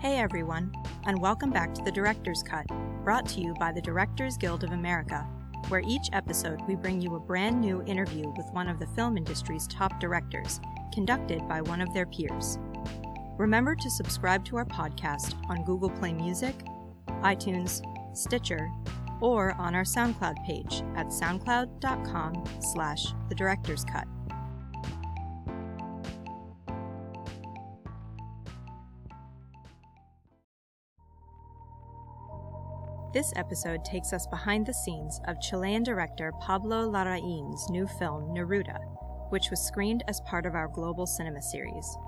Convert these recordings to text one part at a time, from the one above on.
Hey everyone, and welcome back to the Director's Cut, brought to you by the Directors Guild of America, where each episode we bring you a brand new interview with one of the film industry's top directors, conducted by one of their peers. Remember to subscribe to our podcast on Google Play Music, iTunes, Stitcher, or on our SoundCloud page at soundcloud.com slash the director's cut. This episode takes us behind the scenes of Chilean director Pablo Larraín's new film Neruda, which was screened as part of our Global Cinema Series.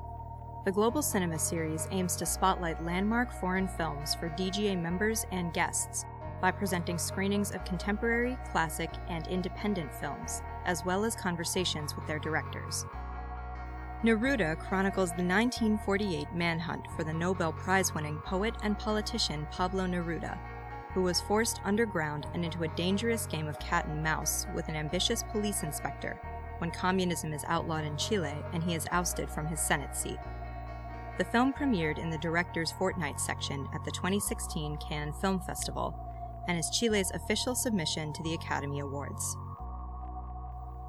The Global Cinema Series aims to spotlight landmark foreign films for DGA members and guests by presenting screenings of contemporary, classic, and independent films, as well as conversations with their directors. Neruda chronicles the 1948 manhunt for the Nobel Prize winning poet and politician Pablo Neruda who was forced underground and into a dangerous game of cat and mouse with an ambitious police inspector when communism is outlawed in Chile and he is ousted from his Senate seat. The film premiered in the Director's Fortnight section at the 2016 Cannes Film Festival and is Chile's official submission to the Academy Awards.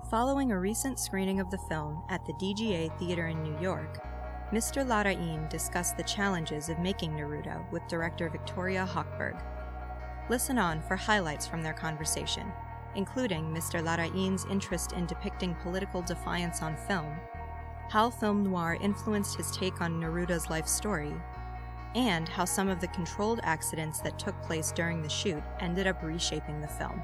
Following a recent screening of the film at the DGA Theater in New York, Mr. Larraín discussed the challenges of making Neruda with director Victoria Hochberg Listen on for highlights from their conversation, including Mr. Larraín's interest in depicting political defiance on film, how film noir influenced his take on Neruda's life story, and how some of the controlled accidents that took place during the shoot ended up reshaping the film.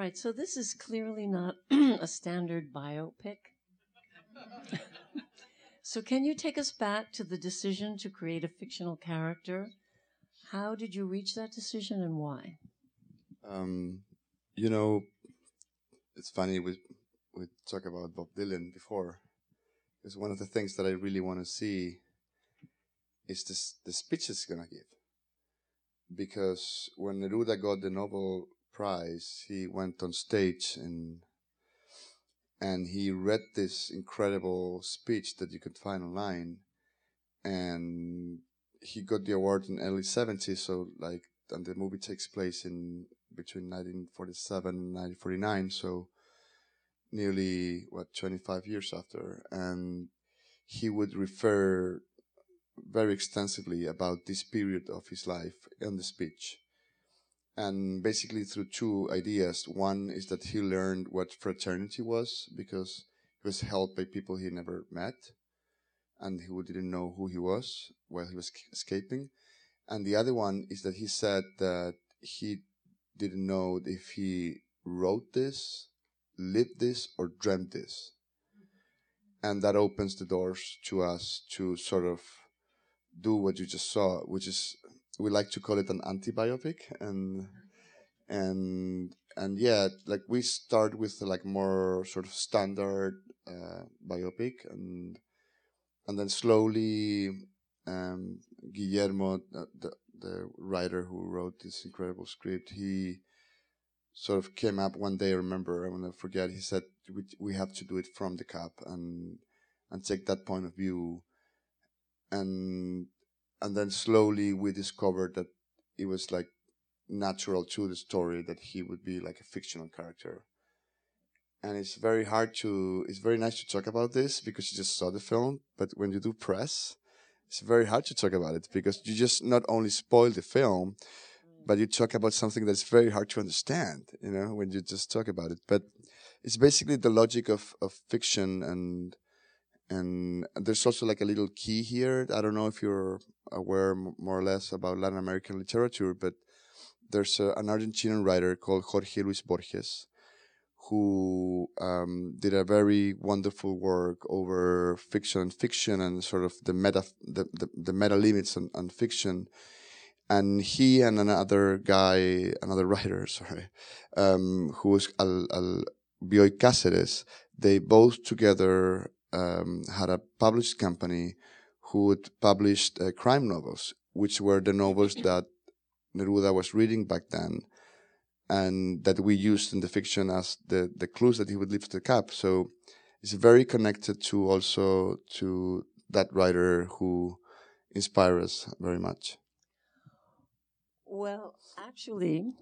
Right, so this is clearly not a standard biopic. so, can you take us back to the decision to create a fictional character? How did you reach that decision and why? Um, you know, it's funny, we, we talked about Bob Dylan before. Because one of the things that I really want to see is this, the speech he's going to give. Because when Neruda got the Nobel He went on stage and and he read this incredible speech that you could find online, and he got the award in early 70s. So like, and the movie takes place in between 1947 and 1949. So nearly what 25 years after, and he would refer very extensively about this period of his life in the speech and basically through two ideas. One is that he learned what fraternity was because he was helped by people he never met and who didn't know who he was while he was escaping. And the other one is that he said that he didn't know if he wrote this, lived this, or dreamt this. And that opens the doors to us to sort of do what you just saw, which is we like to call it an anti-biopic and and and yeah like we start with like more sort of standard uh, biopic and and then slowly um, Guillermo the, the, writer who wrote this incredible script he sort of came up one day I remember I will never forget he said we, we have to do it from the cup and and take that point of view. And and then slowly we discovered that it was like natural to the story that he would be like a fictional character. And it's very hard to it's very nice to talk about this because you just saw the film but when you do press it's very hard to talk about it because you just not only spoil the film but you talk about something that's very hard to understand you know when you just talk about it. But it's basically the logic of of fiction and and there's also like a little key here. I don't know if you're aware more or less about Latin American literature, but there's a, an Argentinian writer called Jorge Luis Borges who um, did a very wonderful work over fiction and fiction and sort of the meta the, the, the meta limits on, on fiction and he and another guy another writer sorry um, who was Al, Al Bioy Casares they both together um, had a published company who had published uh, crime novels, which were the novels that Neruda was reading back then. and that we used in the fiction as the the clues that he would leave to the cap. So it's very connected to also to that writer who inspires us very much. Well, actually,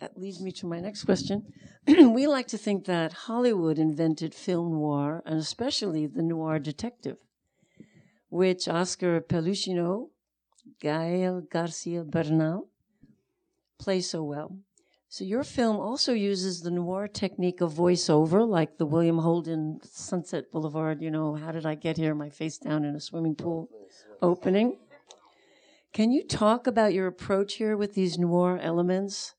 that leads me to my next question. we like to think that Hollywood invented film noir, and especially the noir detective, which Oscar Peluchonneau, Gael Garcia Bernal play so well. So your film also uses the noir technique of voiceover, like the William Holden Sunset Boulevard, you know, how did I get here? My face down in a swimming pool opening. Can you talk about your approach here with these noir elements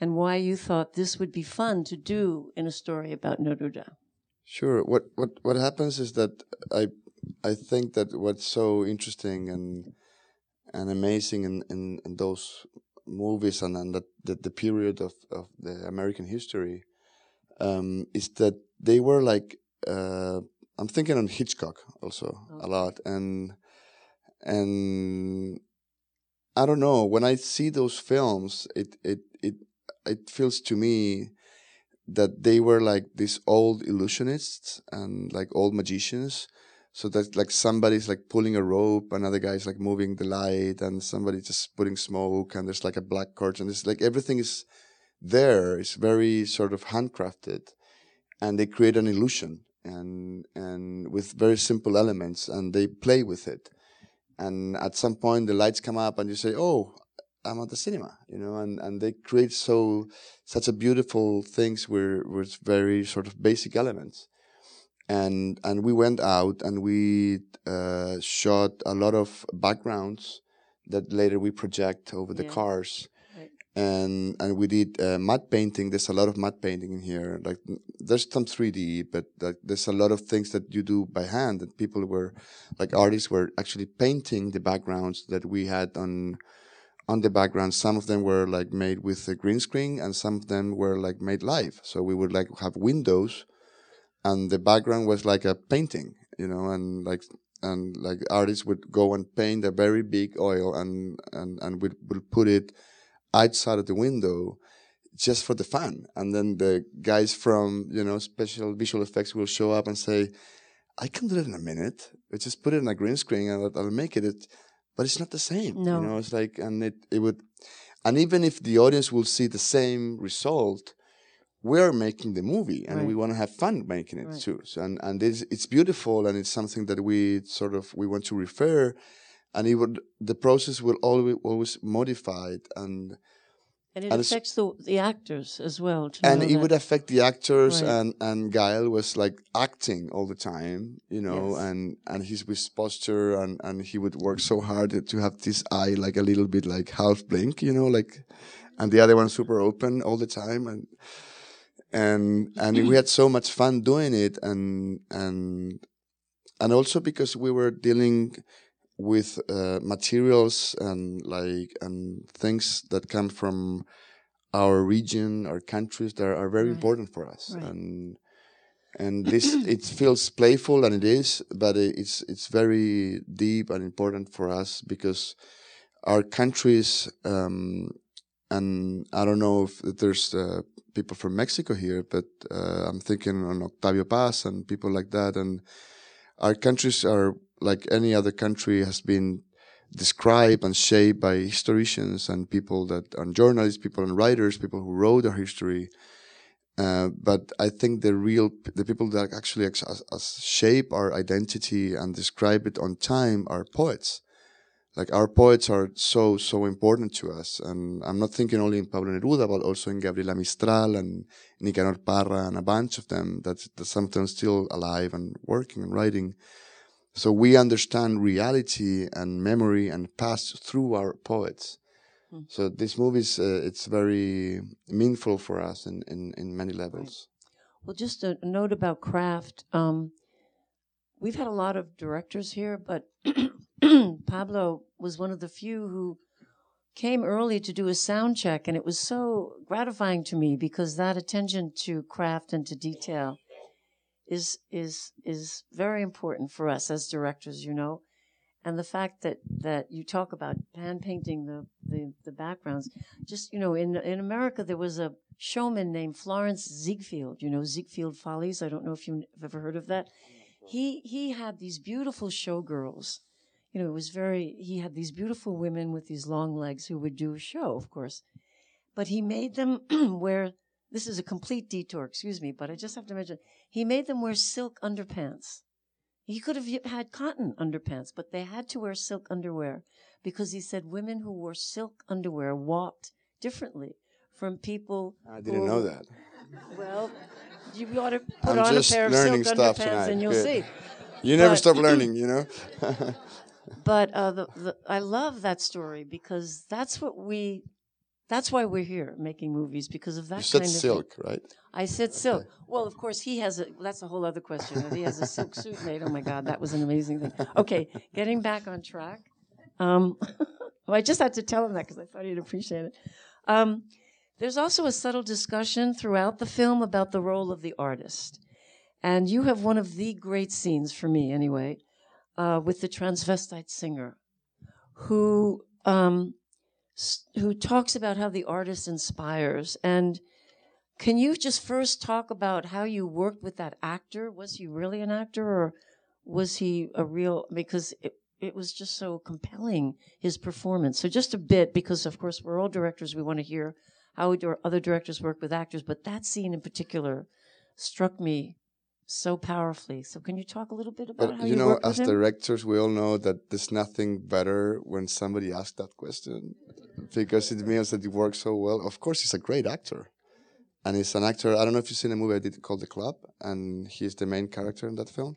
and why you thought this would be fun to do in a story about Neruda? Sure. What what what happens is that I I think that what's so interesting and and amazing in, in, in those movies and, and that the, the period of, of the American history um, is that they were like uh, I'm thinking on Hitchcock also okay. a lot and and I don't know when I see those films it it it it feels to me that they were like these old illusionists and like old magicians so that like somebody's like pulling a rope, another guy's like moving the light, and somebody just putting smoke, and there's like a black curtain. It's like everything is there. It's very sort of handcrafted, and they create an illusion and and with very simple elements, and they play with it. And at some point, the lights come up, and you say, "Oh, I'm at the cinema," you know, and and they create so such a beautiful things where with very sort of basic elements and and we went out and we uh, shot a lot of backgrounds that later we project over the yeah. cars right. and and we did uh, matte painting there's a lot of matte painting in here like there's some 3d but like, there's a lot of things that you do by hand that people were like artists were actually painting the backgrounds that we had on on the background some of them were like made with a green screen and some of them were like made live. So we would like have windows and the background was like a painting, you know, and like and like artists would go and paint a very big oil and and and we would put it outside of the window just for the fun. And then the guys from you know special visual effects will show up and say i can do it in a minute. We just put it in a green screen and I'll make it, it but it's not the same no. you know it's like and it, it would and even if the audience will see the same result we're making the movie and right. we want to have fun making it right. too. So, and and it's, it's beautiful and it's something that we sort of we want to refer, and it would the process will always always modified and. And it and affects the the actors as well. and it that. would affect the actors, right. and and Gael was like acting all the time, you know, yes. and and his with posture, and and he would work so hard to have this eye like a little bit like half blink, you know, like, and the other one super open all the time, and and and we had so much fun doing it and and and also because we were dealing with uh, materials and like and things that come from our region our countries that are very right. important for us right. and and this it feels playful and it is but it's it's very deep and important for us because our countries um, and I don't know if there's uh, people from Mexico here, but uh, I'm thinking on Octavio Paz and people like that. And our countries are like any other country has been described and shaped by historians and people that and journalists, people and writers, people who wrote our history. Uh, but I think the real the people that actually as, as shape our identity and describe it on time are poets. Like our poets are so so important to us. And i'm not thinking only in pablo neruda but also in gabriela mistral and nicanor parra and a bunch of them that, that's sometimes still alive and working and writing so we understand reality and memory and past through our poets mm. so this movie is uh, it's very meaningful for us in in, in many levels right. well just a note about craft um, we've had a lot of directors here but Pablo was one of the few who came early to do a sound check, and it was so gratifying to me because that attention to craft and to detail is is is very important for us as directors, you know. and the fact that that you talk about hand painting the the, the backgrounds. Just you know, in in America there was a showman named Florence Ziegfeld. You know, Ziegfeld Follies. I don't know if you've ever heard of that. He he had these beautiful showgirls. You know, it was very. He had these beautiful women with these long legs who would do a show, of course, but he made them wear. This is a complete detour, excuse me, but I just have to mention he made them wear silk underpants. He could have had cotton underpants, but they had to wear silk underwear because he said women who wore silk underwear walked differently from people. I didn't who, know that. Well, you ought to put I'm on a pair of silk underpants tonight. and you'll Good. see. You never But- stop learning, you know. But uh, the, the, I love that story because that's what we. That's why we're here making movies because of that you said kind of silk, right? I said silk. Well, of course, he has a. That's a whole other question. He has a silk suit made, oh my God, that was an amazing thing. Okay, getting back on track. Um, well, I just had to tell him that because I thought he'd appreciate it. Um, there's also a subtle discussion throughout the film about the role of the artist, and you have one of the great scenes for me, anyway, uh, with the transvestite singer, who um, who talks about how the artist inspires and. Can you just first talk about how you worked with that actor? Was he really an actor or was he a real because it, it was just so compelling his performance. So just a bit because of course we're all directors we want to hear how other directors work with actors but that scene in particular struck me so powerfully. So can you talk a little bit about But how you you, know, as directors, we all know that there's nothing better when somebody asks that question because it means that it works so well. Of course, he's a great actor. And he's an actor. I don't know if you've seen a movie I did called The Club, and he's the main character in that film.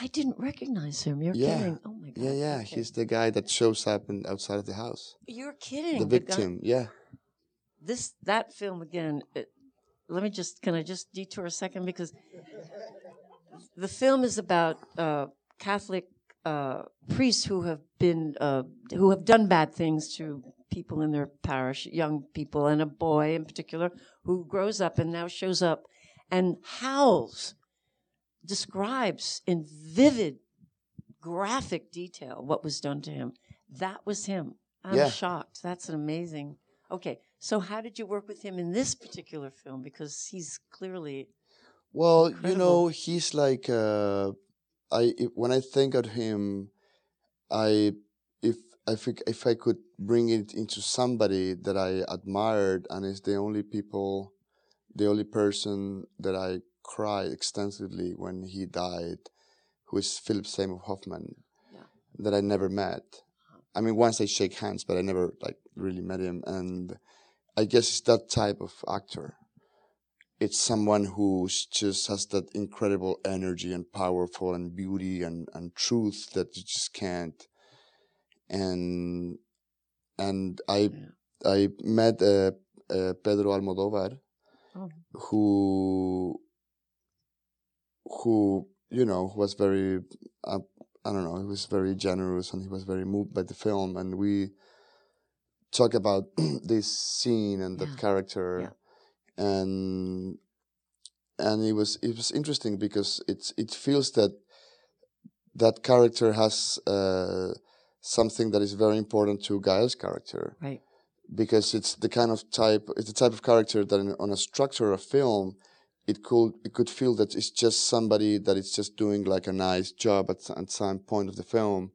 I didn't recognize him. You're Yeah. kidding. Oh my god. Yeah, yeah. Okay. He's the guy that shows up in, outside of the house. You're kidding. The victim. Yeah. this that film again it, let me just can i just detour a second because the film is about uh, catholic uh, priests who have been uh, who have done bad things to people in their parish young people and a boy in particular who grows up and now shows up and howls describes in vivid graphic detail what was done to him that was him i'm Yeah. shocked that's an amazing Okay, so how did you work with him in this particular film? Because he's clearly Well, you know, he's like uh, I if, when I think of him, I if I think if I could bring it into somebody that I admired and is the only people, the only person that I cried extensively when he died, who is Philip Seymour Hoffman, Yeah. that I never met. I mean, once I shake hands, but I never like really met him, and I guess it's that type of actor it's someone who just has that incredible energy and powerful and beauty and, and truth that you just can't and and i Yeah. i met uh, uh, pedro almodovar Oh. who who you know was very uh, i don't know he was very generous and he was very moved by the film and we talk about this scene and Yeah. that character Yeah. And and it was it was interesting because it's it feels that that character has uh, something that is very important to Gael's character right. because it's the kind of type it's the type of character that in, on a structure of film it could it could feel that it's just somebody that is just doing like a nice job at, at some point of the film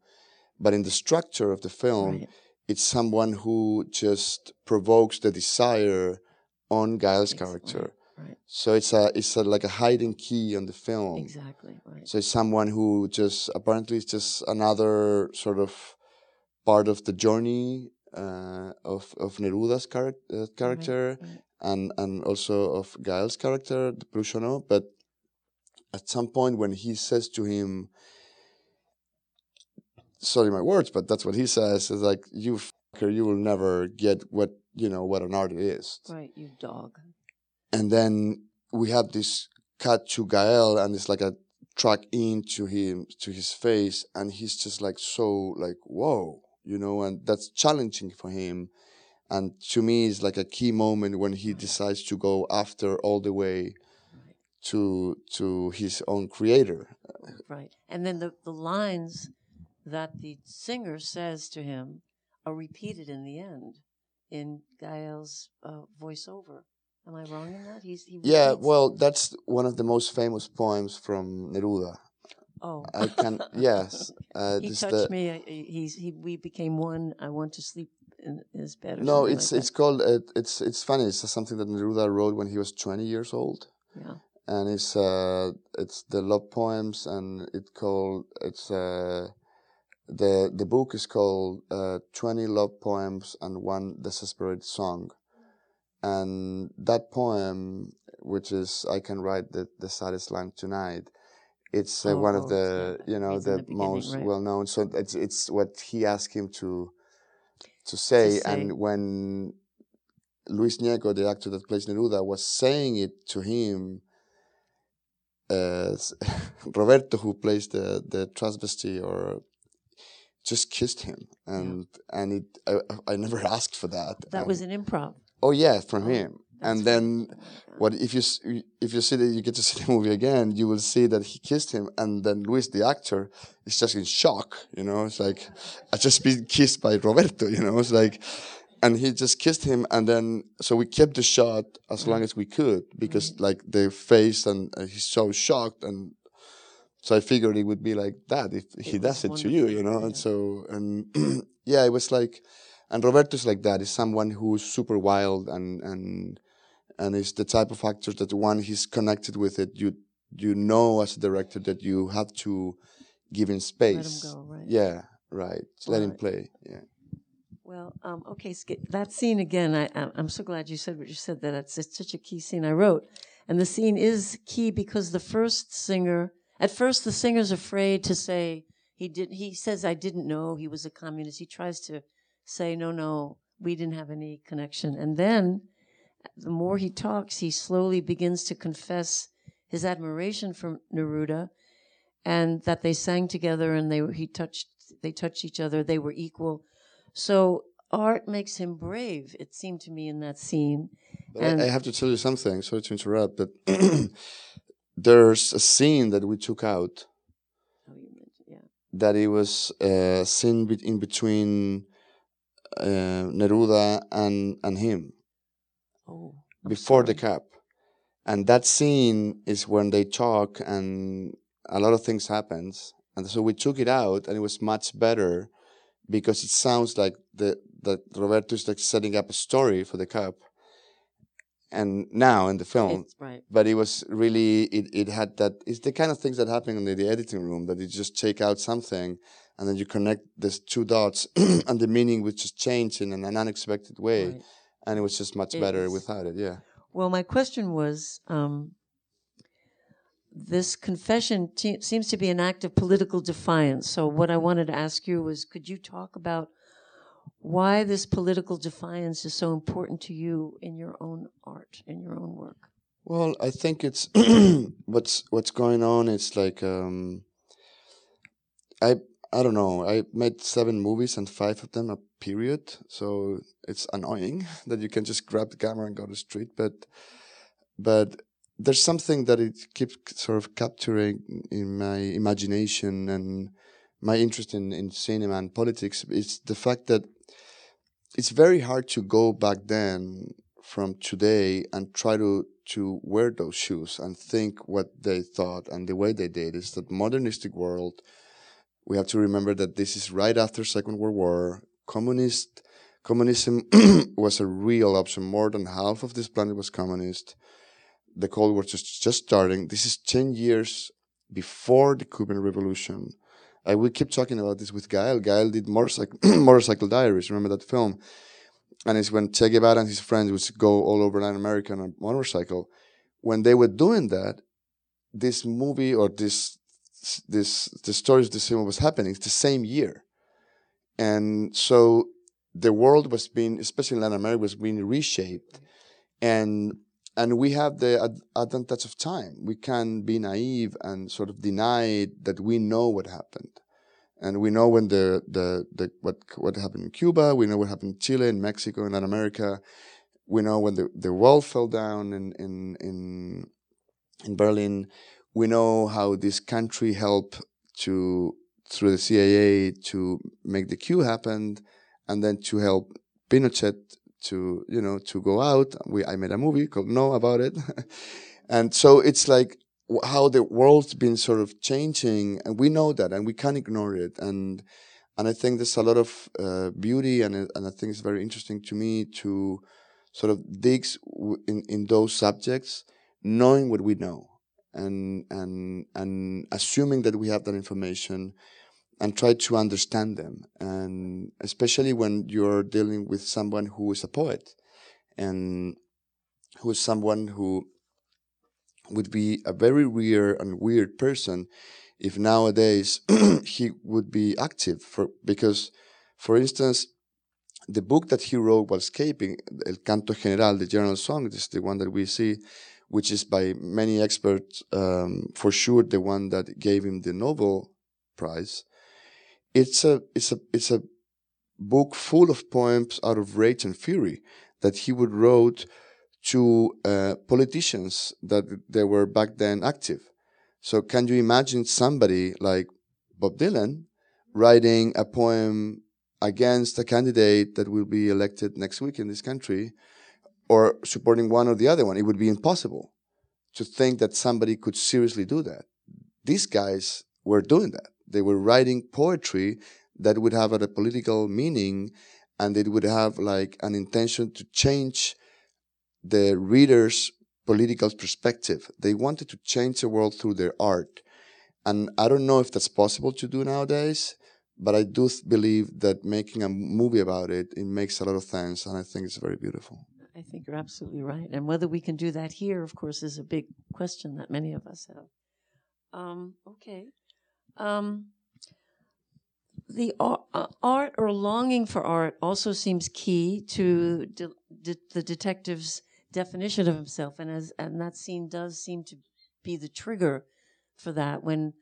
but in the structure of the film right. it's someone who just provokes the desire on Ex- character Right. right. so it's a it's a, like a hiding key on the film Exactly. Right. so it's someone who just apparently is just another sort of part of the journey uh, of of Neruda's charac- uh, character right. and and also of Gael's character, the Prussiano. But at some point when he says to him, sorry my words, but that's what he says, is like you fucker, you will never get what you know what an artist is Right. You dog. and then we have this cut to Gael, and it's like a track into him to his face, and he's just like so like whoa, you know, and that's challenging for him. And to me, it's like a key moment when he decides to go after all the way to to his own creator. Right. And then the the lines that the singer says to him are repeated in the end in Gael's uh, voiceover. Am I wrong in that? He's he Yeah, well, that's one of the most famous poems from Neruda. oh, I can yes. Uh, he touched the- me. I- I- He's he. We became one. I want to sleep in his bed. No, it's like it's called uh, it's it's funny. It's something that Neruda wrote when he was twenty years old, yeah. and it's uh it's the love poems, and it called it's uh the the book is called uh, twenty love poems and one desperate song, and that poem, which is I can write the the saddest line tonight. It's uh, Oh, one oh, of the that- you know it's the, the most right. well known. So it's it's what he asked him to to say, say. and when Luis Gnecco, the actor that plays Neruda, was saying it to him. Uh, Roberto, who plays the the transvestite, or just kissed him, and and it I, I never asked for that. That and- was an improv. oh yeah, from Oh, him. That's And then what if you if you see that you get to see the movie again, you will see that he kissed him, and then Luis, the actor, is just in shock. You know, it's like I just been kissed by Roberto. You know, it's like, and he just kissed him, and then so we kept the shot as long as we could because like the face and uh, he's so shocked, and so I figured it would be like that if he was does it to you. You know, yeah. and so and yeah, it was like, and Roberto's like that. He's someone who's super wild and and and is the type of actor that one he's connected with it, you you know as a director that you have to give him space. go, right. Yeah, right. Let him play. Yeah. Well, um, okay, that scene again. I, I- I'm so glad you said what you said. That it's, it's such a key scene. I wrote, and the scene is key because the first singer, at first, the singer's afraid to say he did. He says, "I didn't know he was a communist." He tries to say, "No, no, we didn't have any connection." And then, the more he talks, he slowly begins to confess his admiration for Neruda, and that they sang together and they he touched they touched each other. They were equal. So art makes him brave. It seemed to me in that scene. But And- I have to tell you something. Sorry to interrupt, but there's a scene that we took out Oh, yeah. that it was a scene be- in between uh, Neruda and and him. Oh, before the sorry. cap and that scene is when they talk and a lot of things happens and so we took it out and it was much better because it sounds like the that roberto is like setting up a story for the cup and now in the film It's right. but it was really it, it had that it's the kind of things that happen in the, the editing room that you just take out something and then you connect these two dots and the meaning would just change in an unexpected way right. and it was just much It better is. without it yeah Well, my question was um, this confession te- seems to be an act of political defiance. So, what I wanted to ask you was could you talk about why this political defiance is so important to you in your own art, in your own work? Well, I think it's what's what's going on. It's like um, I I don't know. I made seven movies and five of them a period, so it's annoying that you can just grab the camera and go to the street. But but there's something that it keeps sort of capturing in my imagination and my interest in, in cinema and politics. It's the fact that it's very hard to go back then from today and try to to wear those shoes and think what they thought and the way they did. Is that modernistic world. We have to remember that this is right after second world war. Communist communism was a real option. More than half of this planet was communist. The cold war just just starting. This is 10 years before the cuban revolution I we keep talking about this with Gael. Gael did motorcycle motorcycle diaries. Remember that film? And it's when Che Guevara and his friends would go all over Latin America on a motorcycle. When they were doing that, this movie or this this the stories of the cinema was happening. It's the same year, and so the world was being, especially in Latin America, was being reshaped, and and we have the ad- advantage of time. We can be naive and sort of deny that we know what happened, and we know when the the, the what what happened in Cuba. We know what happened in Chile, in Mexico, in Latin America. We know when the, the wall fell down in in in in Berlin. We know how this country helped to through the CIA to make the coup happen, and then to help Pinochet to you know to go out. We I made a movie called No about it, and so it's like how the world's been sort of changing, and we know that, and we can't ignore it, and and I think there's a lot of uh, beauty, and and I think it's very interesting to me to sort of dig in in those subjects, knowing what we know, and and and assuming that we have that information and try to understand them. And especially when you're dealing with someone who is a poet and who is someone who would be a very rare and weird person if nowadays he would be active for because for instance the book that he wrote while escaping el canto general the general song this is the one that we see which is by many experts um, for sure the one that gave him the nobel prize it's a it's a it's a book full of poems out of rage and fury that he would wrote to uh, politicians that they were back then active. So can you imagine somebody like Bob Dylan writing a poem against a candidate that will be elected next week in this country or supporting one or the other one? It would be impossible to think that somebody could seriously do that. These guys were doing that. They were writing poetry that would have a political meaning and it would have like an intention to change the reader's political perspective. They wanted to change the world through their art. And I don't know if that's possible to do nowadays, but I do believe that making a movie about it, it makes a lot of sense. And I think it's very beautiful. I think you're absolutely right. And whether we can do that here, of course, is a big question that many of us have. Um, okay. Um, the uh, art or longing for art also seems key to de- de- the detective's definition of himself, and as and that scene does seem to be the trigger for that when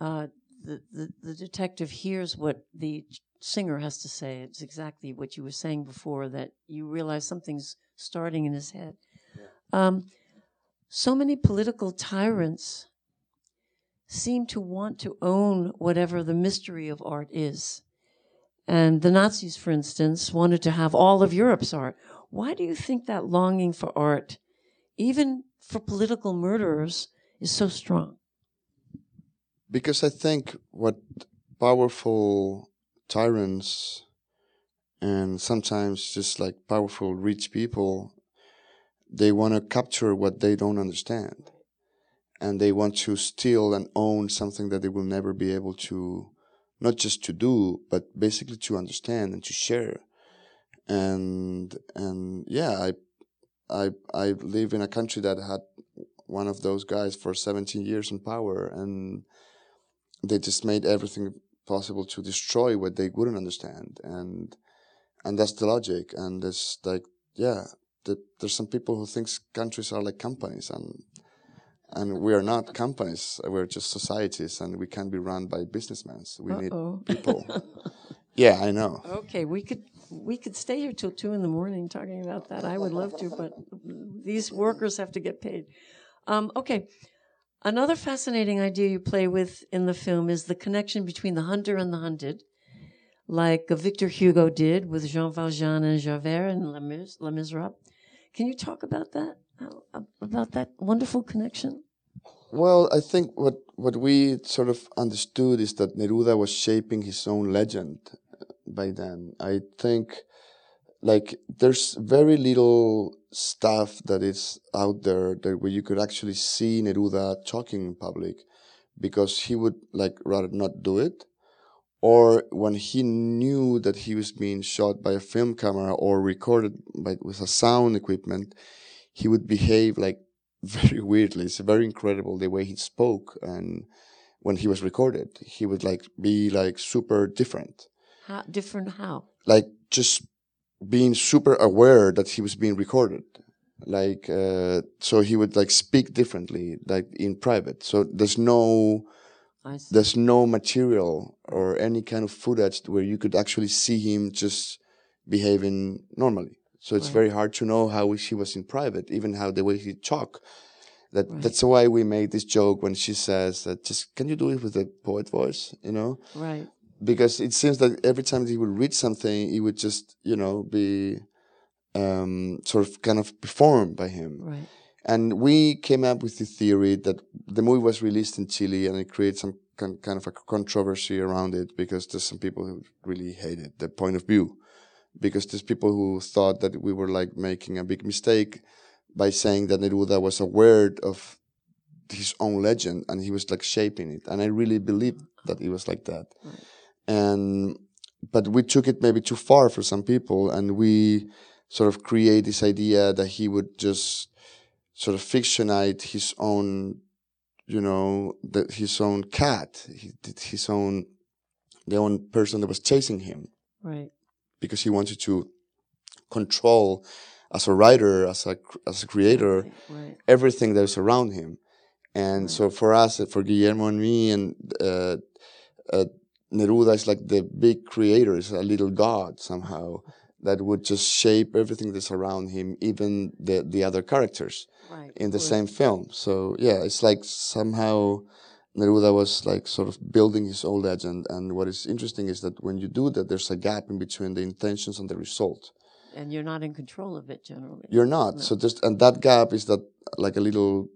uh, the, the the detective hears what the singer has to say. It's exactly what you were saying before that you realize something's starting in his head. Yeah. Um, so many political tyrants seem to want to own whatever the mystery of art is. And the Nazis, for instance, wanted to have all of Europe's art. Why do you think that longing for art, even for political murderers, is so strong? Because I think what powerful tyrants and sometimes just like powerful rich people, they want to capture what they don't understand and they want to steal and own something that they will never be able to not just to do but basically to understand and to share. And and yeah i i i live in a country that had one of those guys for 17 years in power and they just made everything possible to destroy what they wouldn't understand. And and that's the logic and it's like yeah the, there's some people who think countries are like companies and and we are not companies we're just societies and we can't be run by businessmen. We Uh-oh. need people. Yeah i know. Okay we could we could stay here till two in the morning talking about that. I would love to but these workers have to get paid. Um, okay. Another fascinating idea you play with in the film is the connection between the hunter and the hunted like victor hugo did with jean valjean and javert in les, Mis- les miserables. Can you talk about that about that wonderful connection? Well, I think what what we sort of understood is that Neruda was shaping his own legend uh, by then. I think like there's very little stuff that is out there that where you could actually see Neruda talking in public because he would like rather not do it or when he knew that he was being shot by a film camera or recorded by with a sound equipment he would behave like very weirdly. It's very incredible the way he spoke and when he was recorded, he would like be like super different. How different how? Like just being super aware that he was being recorded. Like uh, so he would like speak differently like in private. So there's no there's no material or any kind of footage where you could actually see him just behaving normally. So it's right. very hard to know how she was in private, even how the way he talk. That Right. that's why we made this joke when she says that just can you do it with a poet voice, you know? Right. Because it seems that every time he would read something, it would just you know be um, sort of kind of performed by him. Right. And we came up with the theory that the movie was released in Chile and it created some kind kind of a controversy around it because there's some people who really hated the point of view. Because there's people who thought that we were like making a big mistake by saying that Neruda was aware of his own legend and he was like shaping it. And I really believe that it was like that. Right. And, but we took it maybe too far for some people and we sort of create this idea that he would just sort of fictionate his own, you know, the, his own cat, he, his own, the own person that was chasing him Right. Because he wanted to control as a writer, as a, as a creator, Right. right. everything that is around him. And Right. so for us, for Guillermo and me, and uh, uh, Neruda is like the big creator, is a little god somehow that would just shape everything that's around him, even the, the other characters in the same film. So yeah, it's like somehow Neruda was like sort of building his own legend. And what is interesting is that when you do that, there's a gap in between the intentions and the result. And you're not in control of it generally. You're not. No. So just and that gap is that like a little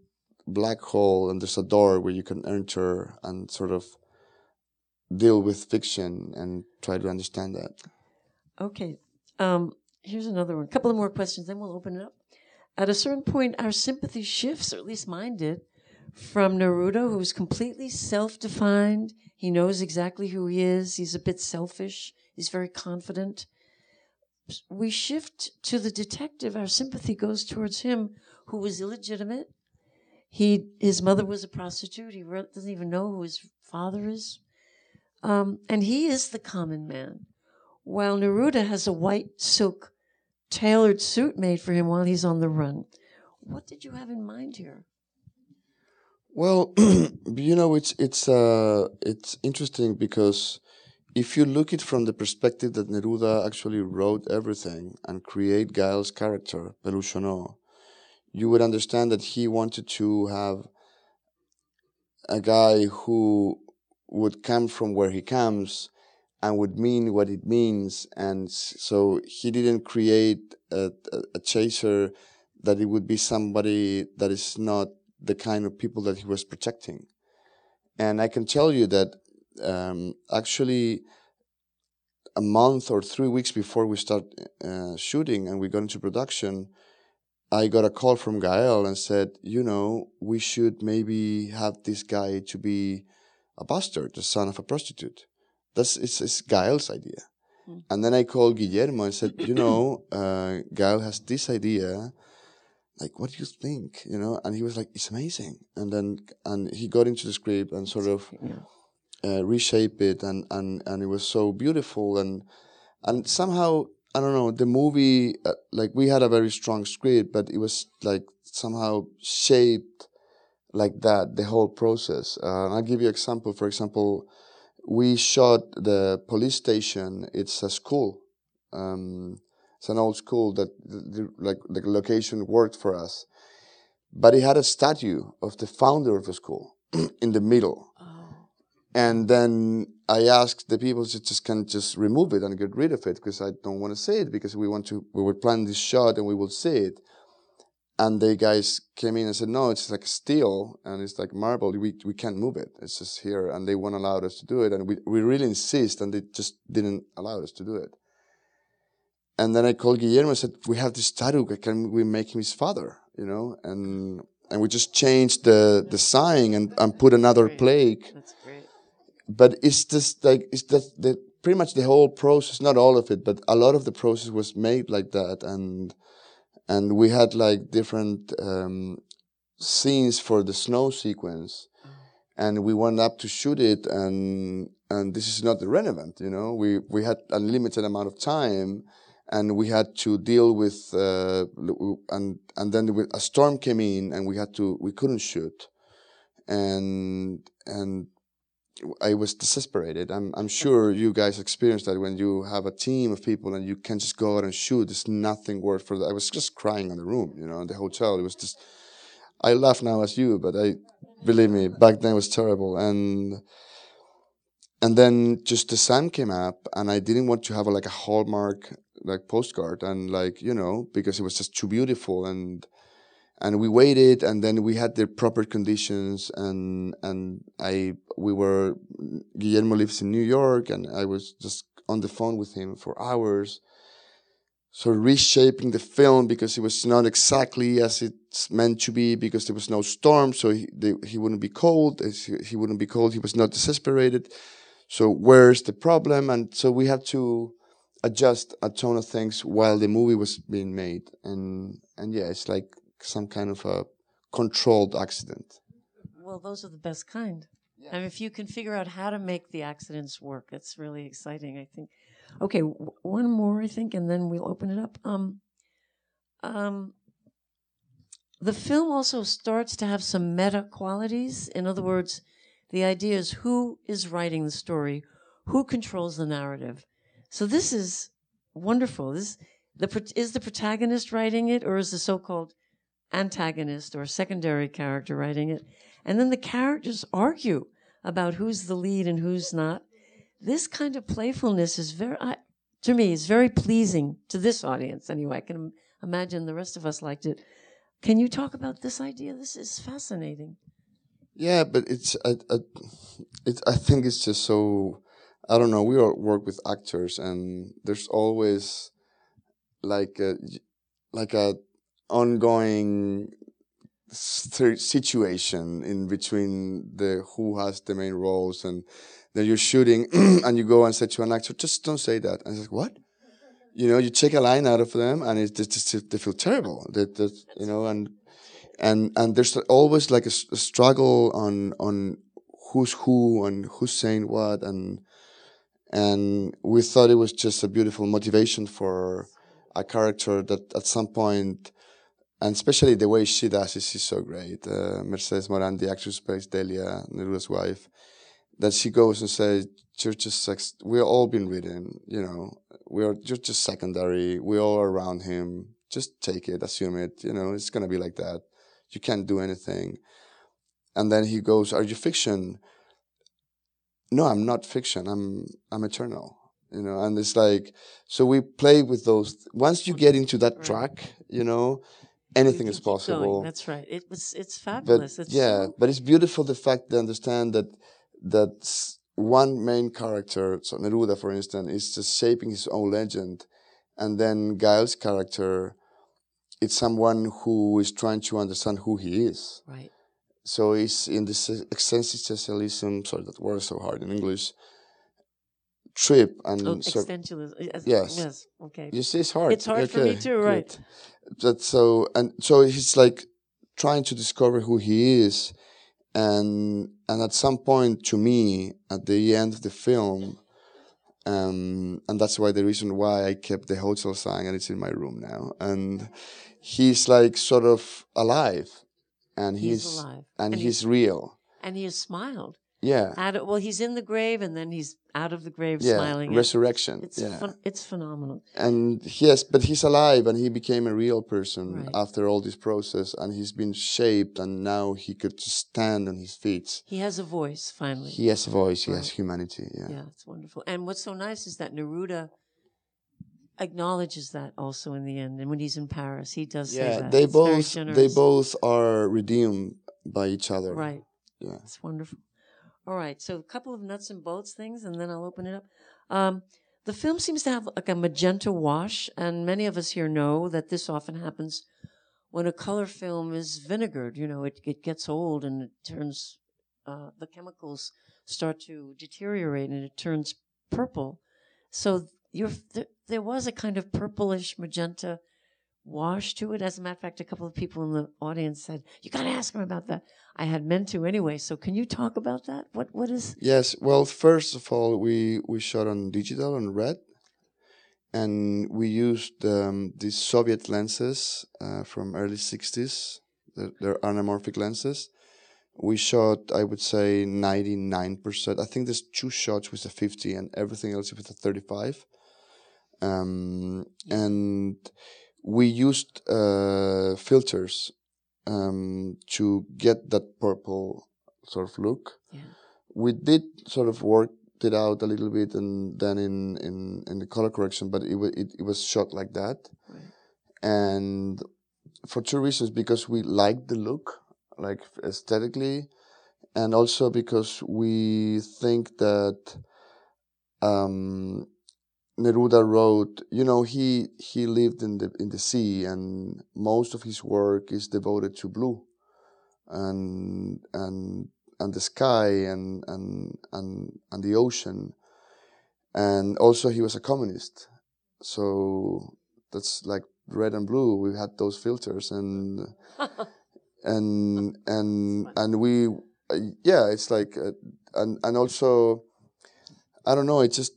black hole, and there's a door where you can enter and sort of deal with fiction and try to understand that. Okay. Um, here's another one. A couple of more questions, then we'll open it up. At a certain point, our sympathy shifts, or at least mine did, from Neruda, who's completely self defined. He knows exactly who he is. He's a bit selfish. He's very confident. We shift to the detective. Our sympathy goes towards him, who was illegitimate. He, his mother was a prostitute. He re- doesn't even know who his father is. Um, and he is the common man while Neruda has a white silk tailored suit made for him while he's on the run. What did you have in mind here? Well, you know, it's it's uh it's interesting because if you look it from the perspective that Neruda actually wrote everything and create Gael's character, Peluchonneau, you would understand that he wanted to have a guy who would come from where he comes and would mean what it means. And so he didn't create a, a, a chaser that it would be somebody that is not the kind of people that he was protecting. And I can tell you that um, actually, a month or three weeks before we start uh, shooting and we got into production, I got a call from Gael and said, you know, we should maybe have this guy to be a bastard, the son of a prostitute. That's it's, it's Gael's idea. Mm. And then I called Guillermo and said, you know, uh, Gael has this idea. Like, what do you think? You know, and he was like, it's amazing. And then, and he got into the script and sort of Yeah. uh, reshape it and, and, and it was so beautiful and and somehow I don't know the movie uh, like we had a very strong script but it was like somehow shaped like that the whole process uh, and I'll give you an example for example we shot the police station it's a school um, it's an old school that the, the, like the location worked for us but it had a statue of the founder of the school in the middle Oh. and then I asked the people to just can just remove it and get rid of it because I don't want to see it because we want to we will plan this shot and we will see it. And the guys came in and said, no, it's like steel and it's like marble. We we can't move it. It's just here, and they won't allow us to do it. And we we really insist, and they just didn't allow us to do it. And then I called Guillermo and said, we have this statue. Can we make him his father? You know, and and we just changed the the sign and and put another Great. plaque That's great. but it's just like it's just the pretty much the whole process not all of it but a lot of the process was made like that and and we had like different um, scenes for the snow sequence and we went up to shoot it and and this is not relevant you know we we had a limited amount of time and we had to deal with uh, and and then a storm came in and we had to we couldn't shoot and and I was desesperated. I'm I'm sure you guys experienced that when you have a team of people and you can't just go out and shoot. There's nothing worth for that. I was just crying in the room, you know, in the hotel. It was just I laugh now as you, but I believe me, back then it was terrible. And and then just the sun came up, and I didn't want to have a, like a hallmark like postcard, and like you know because it was just too beautiful and and we waited and then we had the proper conditions and and I we were Guillermo lives in New York and I was just on the phone with him for hours so reshaping the film because it was not exactly as it's meant to be because there was no storm so he, they, he wouldn't be cold he, wouldn't be cold he was not desesperated. So where's the problem? And so we had to adjust a ton of things while the movie was being made and and yeah it's like some kind of a controlled accident. Well, those are the best kind. Yeah. I mean, if you can figure out how to make the accidents work, it's really exciting. I think. Okay, w- one more, I think, and then we'll open it up. Um, um, the film also starts to have some meta qualities. In other words, the idea is who is writing the story, who controls the narrative. So this is wonderful. This the is the protagonist writing it, or is the so-called antagonist or secondary character writing it. And then the characters argue about who's the lead and who's not. This kind of playfulness is very, I, to me, is very pleasing to this audience anyway. I can imagine the rest of us liked it. Can you talk about this idea? This is fascinating. Yeah, but it's I, I, it, I think it's just so I don't know. We all work with actors, and there's always like uh, a, like a ongoing situation in between the who has the main roles and then you're shooting and you go and say to an actor, just don't say that. And I like, what? You know, you take a line out of them and it's just, they feel terrible. That, that, you know, and, and, and there's always like a, a struggle on, on who's who and who's saying what. And, and we thought it was just a beautiful motivation for a character that at some point and especially the way she does it, she's so great. Uh, Mercedes Moran, the actress plays Delia, Neruda's wife, that she goes and says, "You're just sex. We're all been written. You know, we're you're just secondary. We're all around him. Just take it, assume it. You know, it's gonna be like that. You can't do anything." And then he goes, "Are you fiction?" No, I'm not fiction. I'm I'm eternal you know and it's like so we play with those once you get into that track you know anything is possible. Going. That's right. It was. It's fabulous. But it's yeah, so but it's beautiful the fact to understand that that one main character, so Neruda, for instance, is just shaping his own legend, and then Gael's character, it's someone who is trying to understand who he is. Right. So it's in this existentialism. Sorry, that word is so hard in English trip and oh, existentialism. Yes. Yes. Okay. You see, it's hard. It's hard okay. for me too, right? That so and so he's like trying to discover who he is, and and at some point, to me, at the end of the film, um, and that's why the reason why I kept the hotel sign and it's in my room now, and he's like sort of alive, and he's, he's alive, and, and he's, he's real, and he has smiled. Yeah. Out of, well, he's in the grave and then he's out of the grave yeah, smiling. Resurrection. It's yeah. Fun, it's phenomenal. And yes, but he's alive and he became a real person right. after all this process and he's been shaped and now he could stand on his feet. He has a voice finally. He has a voice, he right. has humanity. Yeah. Yeah, it's wonderful. And what's so nice is that Neruda acknowledges that also in the end. And when he's in Paris, he does that. yeah, They it's both they both are redeemed by each other. Right. Yeah. It's wonderful. All right, so a couple of nuts and bolts things, and then I'll open it up. Um, the film seems to have like a magenta wash, and many of us here know that this often happens when a color film is vinegared. You know, it, it gets old and it turns, uh, the chemicals start to deteriorate and it turns purple. So there, there was a kind of purplish magenta wash to it. As a matter of fact, a couple of people in the audience said, "You got to ask him about that." I had meant to anyway. So, can you talk about that? What what is? Yes. Well, first of all, we we shot on digital on red, and we used um, these Soviet lenses uh, from early '60s. They're, they're anamorphic lenses. We shot, I would say, 99%. I think there's two shots with a 50 and everything else with a 35. Um, and we used uh, filters um, to get that purple sort of look. Yeah. We did sort of work it out a little bit and then in, in, in the color correction, but it, it, it was shot like that. Right. And for two reasons, because we liked the look, like aesthetically, and also because we think that um, Neruda wrote, you know, he he lived in the in the sea, and most of his work is devoted to blue, and and and the sky and and and and the ocean, and also he was a communist, so that's like red and blue. We had those filters, and and and and we, uh, yeah, it's like, uh, and and also, I don't know, it just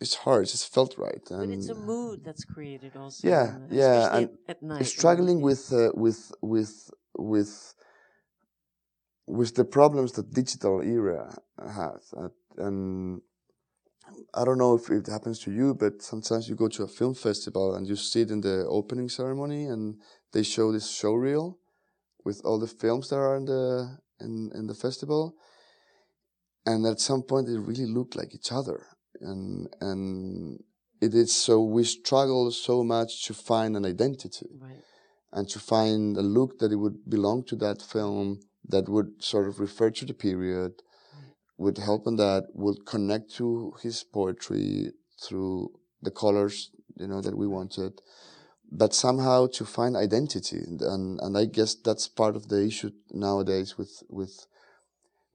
it's hard. It just felt right, and But it's a mood that's created also. Yeah, the- yeah, and at, night. struggling with uh, with with with with the problems that digital era has, uh, and I don't know if it happens to you, but sometimes you go to a film festival and you sit in the opening ceremony, and they show this show reel with all the films that are in the in in the festival, and at some point they really look like each other, and and it is so we struggle so much to find an identity Right. and to find a look that it would belong to that film that would sort of refer to the period, would help in that, would connect to his poetry through the colors, you know, that we wanted. But somehow to find identity, and and, and I guess that's part of the issue nowadays with with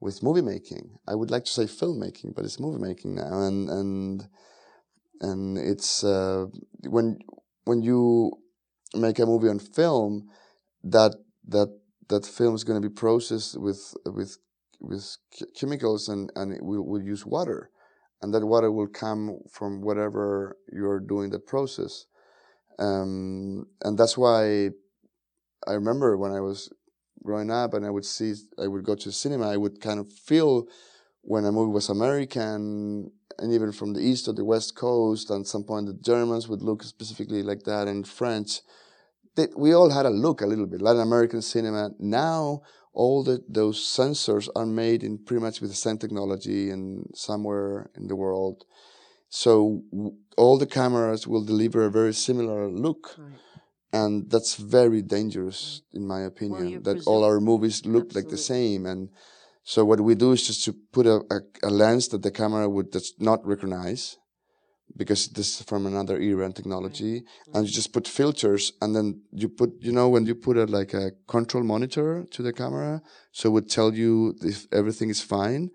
with movie making. I would like to say filmmaking, but it's movie making now, and and and it's uh, when when you make a movie on film, that that that film is going to be processed with with with chemicals and and it will, will use water, and that water will come from whatever you're doing the process, um, and that's why I remember when I was growing up and I would see I would go to the cinema, I would kind of feel when a movie was American and even from the east or the west coast, and some point the Germans would look specifically like that, and French. They, we all had a look a little bit Latin American cinema. Now all the, those sensors are made in pretty much with the same technology and somewhere in the world. So all the cameras will deliver a very similar look, Right. And that's very dangerous in my opinion. you that all our movies look like the same, and so what we do is just to put a, a, a lens that the camera would just not recognize, because this is from another era and technology, and you just put filters, and then you put, you know, when you put a like a control monitor to the camera, so it would tell you if everything is fine.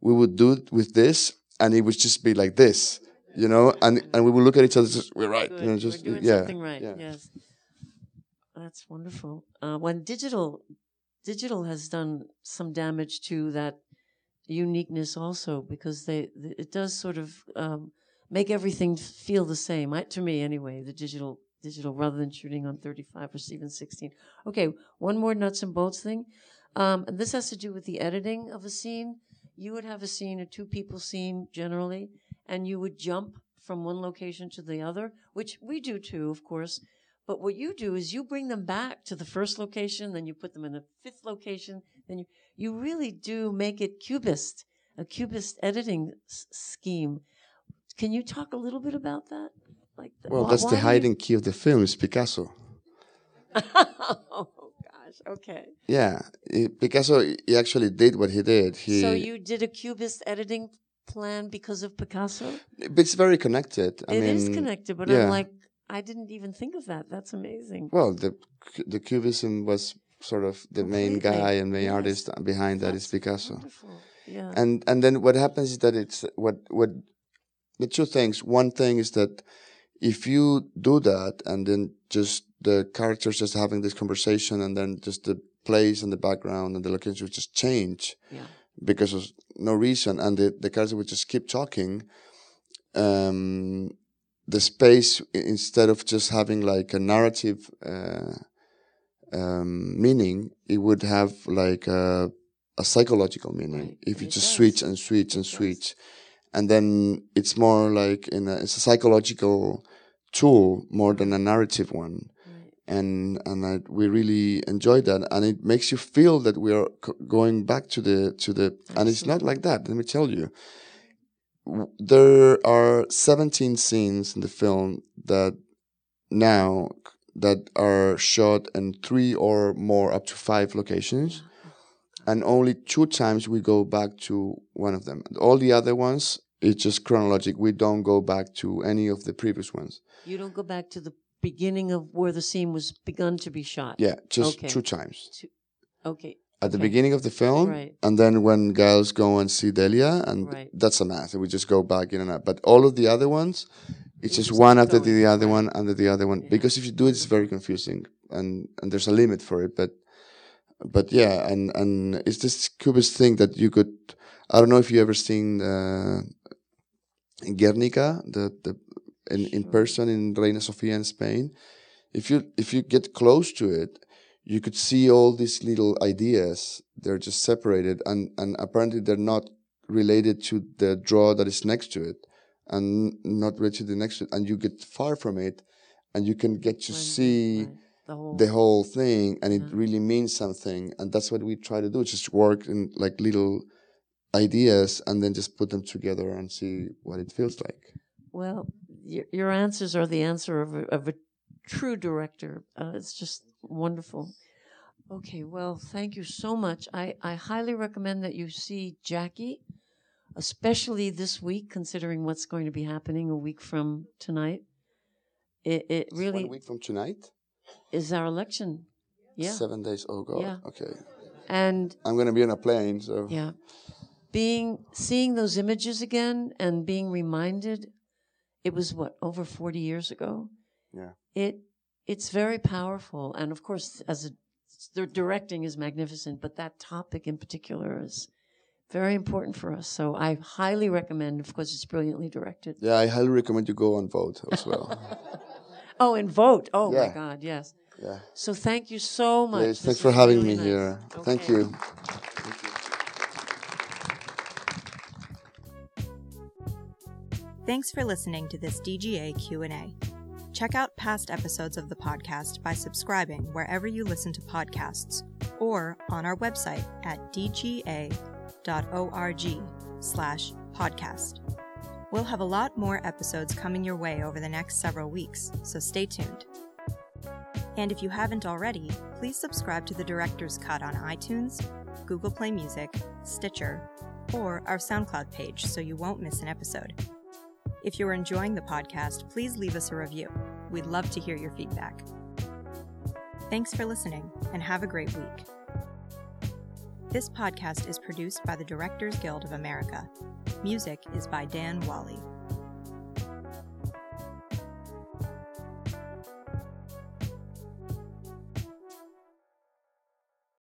We would do it with this, and it would just be like this, you know, and and we would look at each other, just we're right, Good. you know, just yeah, something right. yeah. Yes. That's wonderful. Uh, when digital digital has done some damage to that uniqueness also because they th- it does sort of um, make everything feel the same. I, to me, anyway, the digital digital rather than shooting on 35 or even 16. Okay, one more nuts and bolts thing. Um, and this has to do with the editing of a scene. You would have a scene, a two people scene generally, and you would jump from one location to the other, which we do too, of course. But what you do is you bring them back to the first location, then you put them in the fifth location, then you you really do make it cubist, a cubist editing s- scheme. Can you talk a little bit about that? Like, the, Well, why- that's why the hiding key of the film is Picasso. oh gosh, okay. Yeah, he- Picasso he actually did what he did. He, so you did a cubist editing plan because of Picasso? but it's very connected. I It mean, is connected, but yeah. I'm like, I didn't even think of that. That's amazing. Well, the the Cubism was sort of the main guy and main yes. artist behind that is That's Picasso. Wonderful. Yeah. And and then what happens is that it's what what the two things. One thing is that if you do that and then just the characters just having this conversation and then just the place and the background and the location would just change yeah. because of no reason, and the, the character would just keep talking. Um, the space instead of just having like a narrative uh, um, meaning, it would have like a, a psychological meaning Right, if you just does. switch and switch and It does. switch, and then it's more like in a, it's a psychological tool more than a narrative one Right. and and I, we really enjoy that, and it makes you feel that we are c- going back to the to the, and it's not like that. Let me tell you, there are 17 scenes in the film that now that are shot in three or more, up to five locations, uh-huh. and only two times we go back to one of them. All the other ones, it's just chronologic. We don't go back to any of the previous ones. You don't go back to the beginning of where the scene was begun to be shot. Yeah, just Okay. two times. Okay. At the Okay. beginning of the film, Right. and then when girls go and see Delia, and Right. that's a math. We just go back in and out. But all of the other ones, it's You just just one after going, the other one, under the other one. Yeah. Because if you do it, it's very confusing, and and there's a limit for it. But but yeah, and and it's this cubist thing that you could. I don't know if you ever seen uh, Guernica, the the in, in person in Reina Sofia in Spain. If you if you get close to it, you could see all these little ideas. They're just separated, and and apparently they're not related to the draw that is next to it, and not related to the next to it. And you get far from it, and you can get to Right, see right. the whole. the whole thing, and it really means something. And that's what we try to do: just work in like little ideas, and then just put them together and see what it feels like. Well, your, your answers are the answer of a, of a true director. Uh, it's just wonderful. Okay, well, thank you so much. I, I highly recommend that you see Jackie, especially this week, considering what's going to be happening a week from tonight. It, it It's really one week from tonight. is our election. Yeah. Seven days. Oh God. Yeah. Okay. And I'm gonna be on a plane, so Yeah. Being seeing those images again and being reminded it was what over 40 years ago. Yeah. It it's very powerful and of course as a the directing is magnificent, but that topic in particular is very important for us. So I highly recommend of course it's brilliantly directed. yeah, I highly recommend you go and vote as well. Oh, and vote. Oh my god, yes. yeah. So thank you so much. Please, This thanks for having really me nice. here. Thank Okay. you. Thanks for listening to this DGA Q&A. Check out past episodes of the podcast by subscribing wherever you listen to podcasts or on our website at dga.org slash podcast. We'll have a lot more episodes coming your way over the next several weeks, so stay tuned. And if you haven't already, please subscribe to the Director's Cut on iTunes, Google Play Music, Stitcher, or our SoundCloud page so you won't miss an episode. If you're enjoying the podcast, please leave us a review. We'd love to hear your feedback. Thanks for listening and have a great week. This podcast is produced by the Directors Guild of America. Music is by Dan Wally.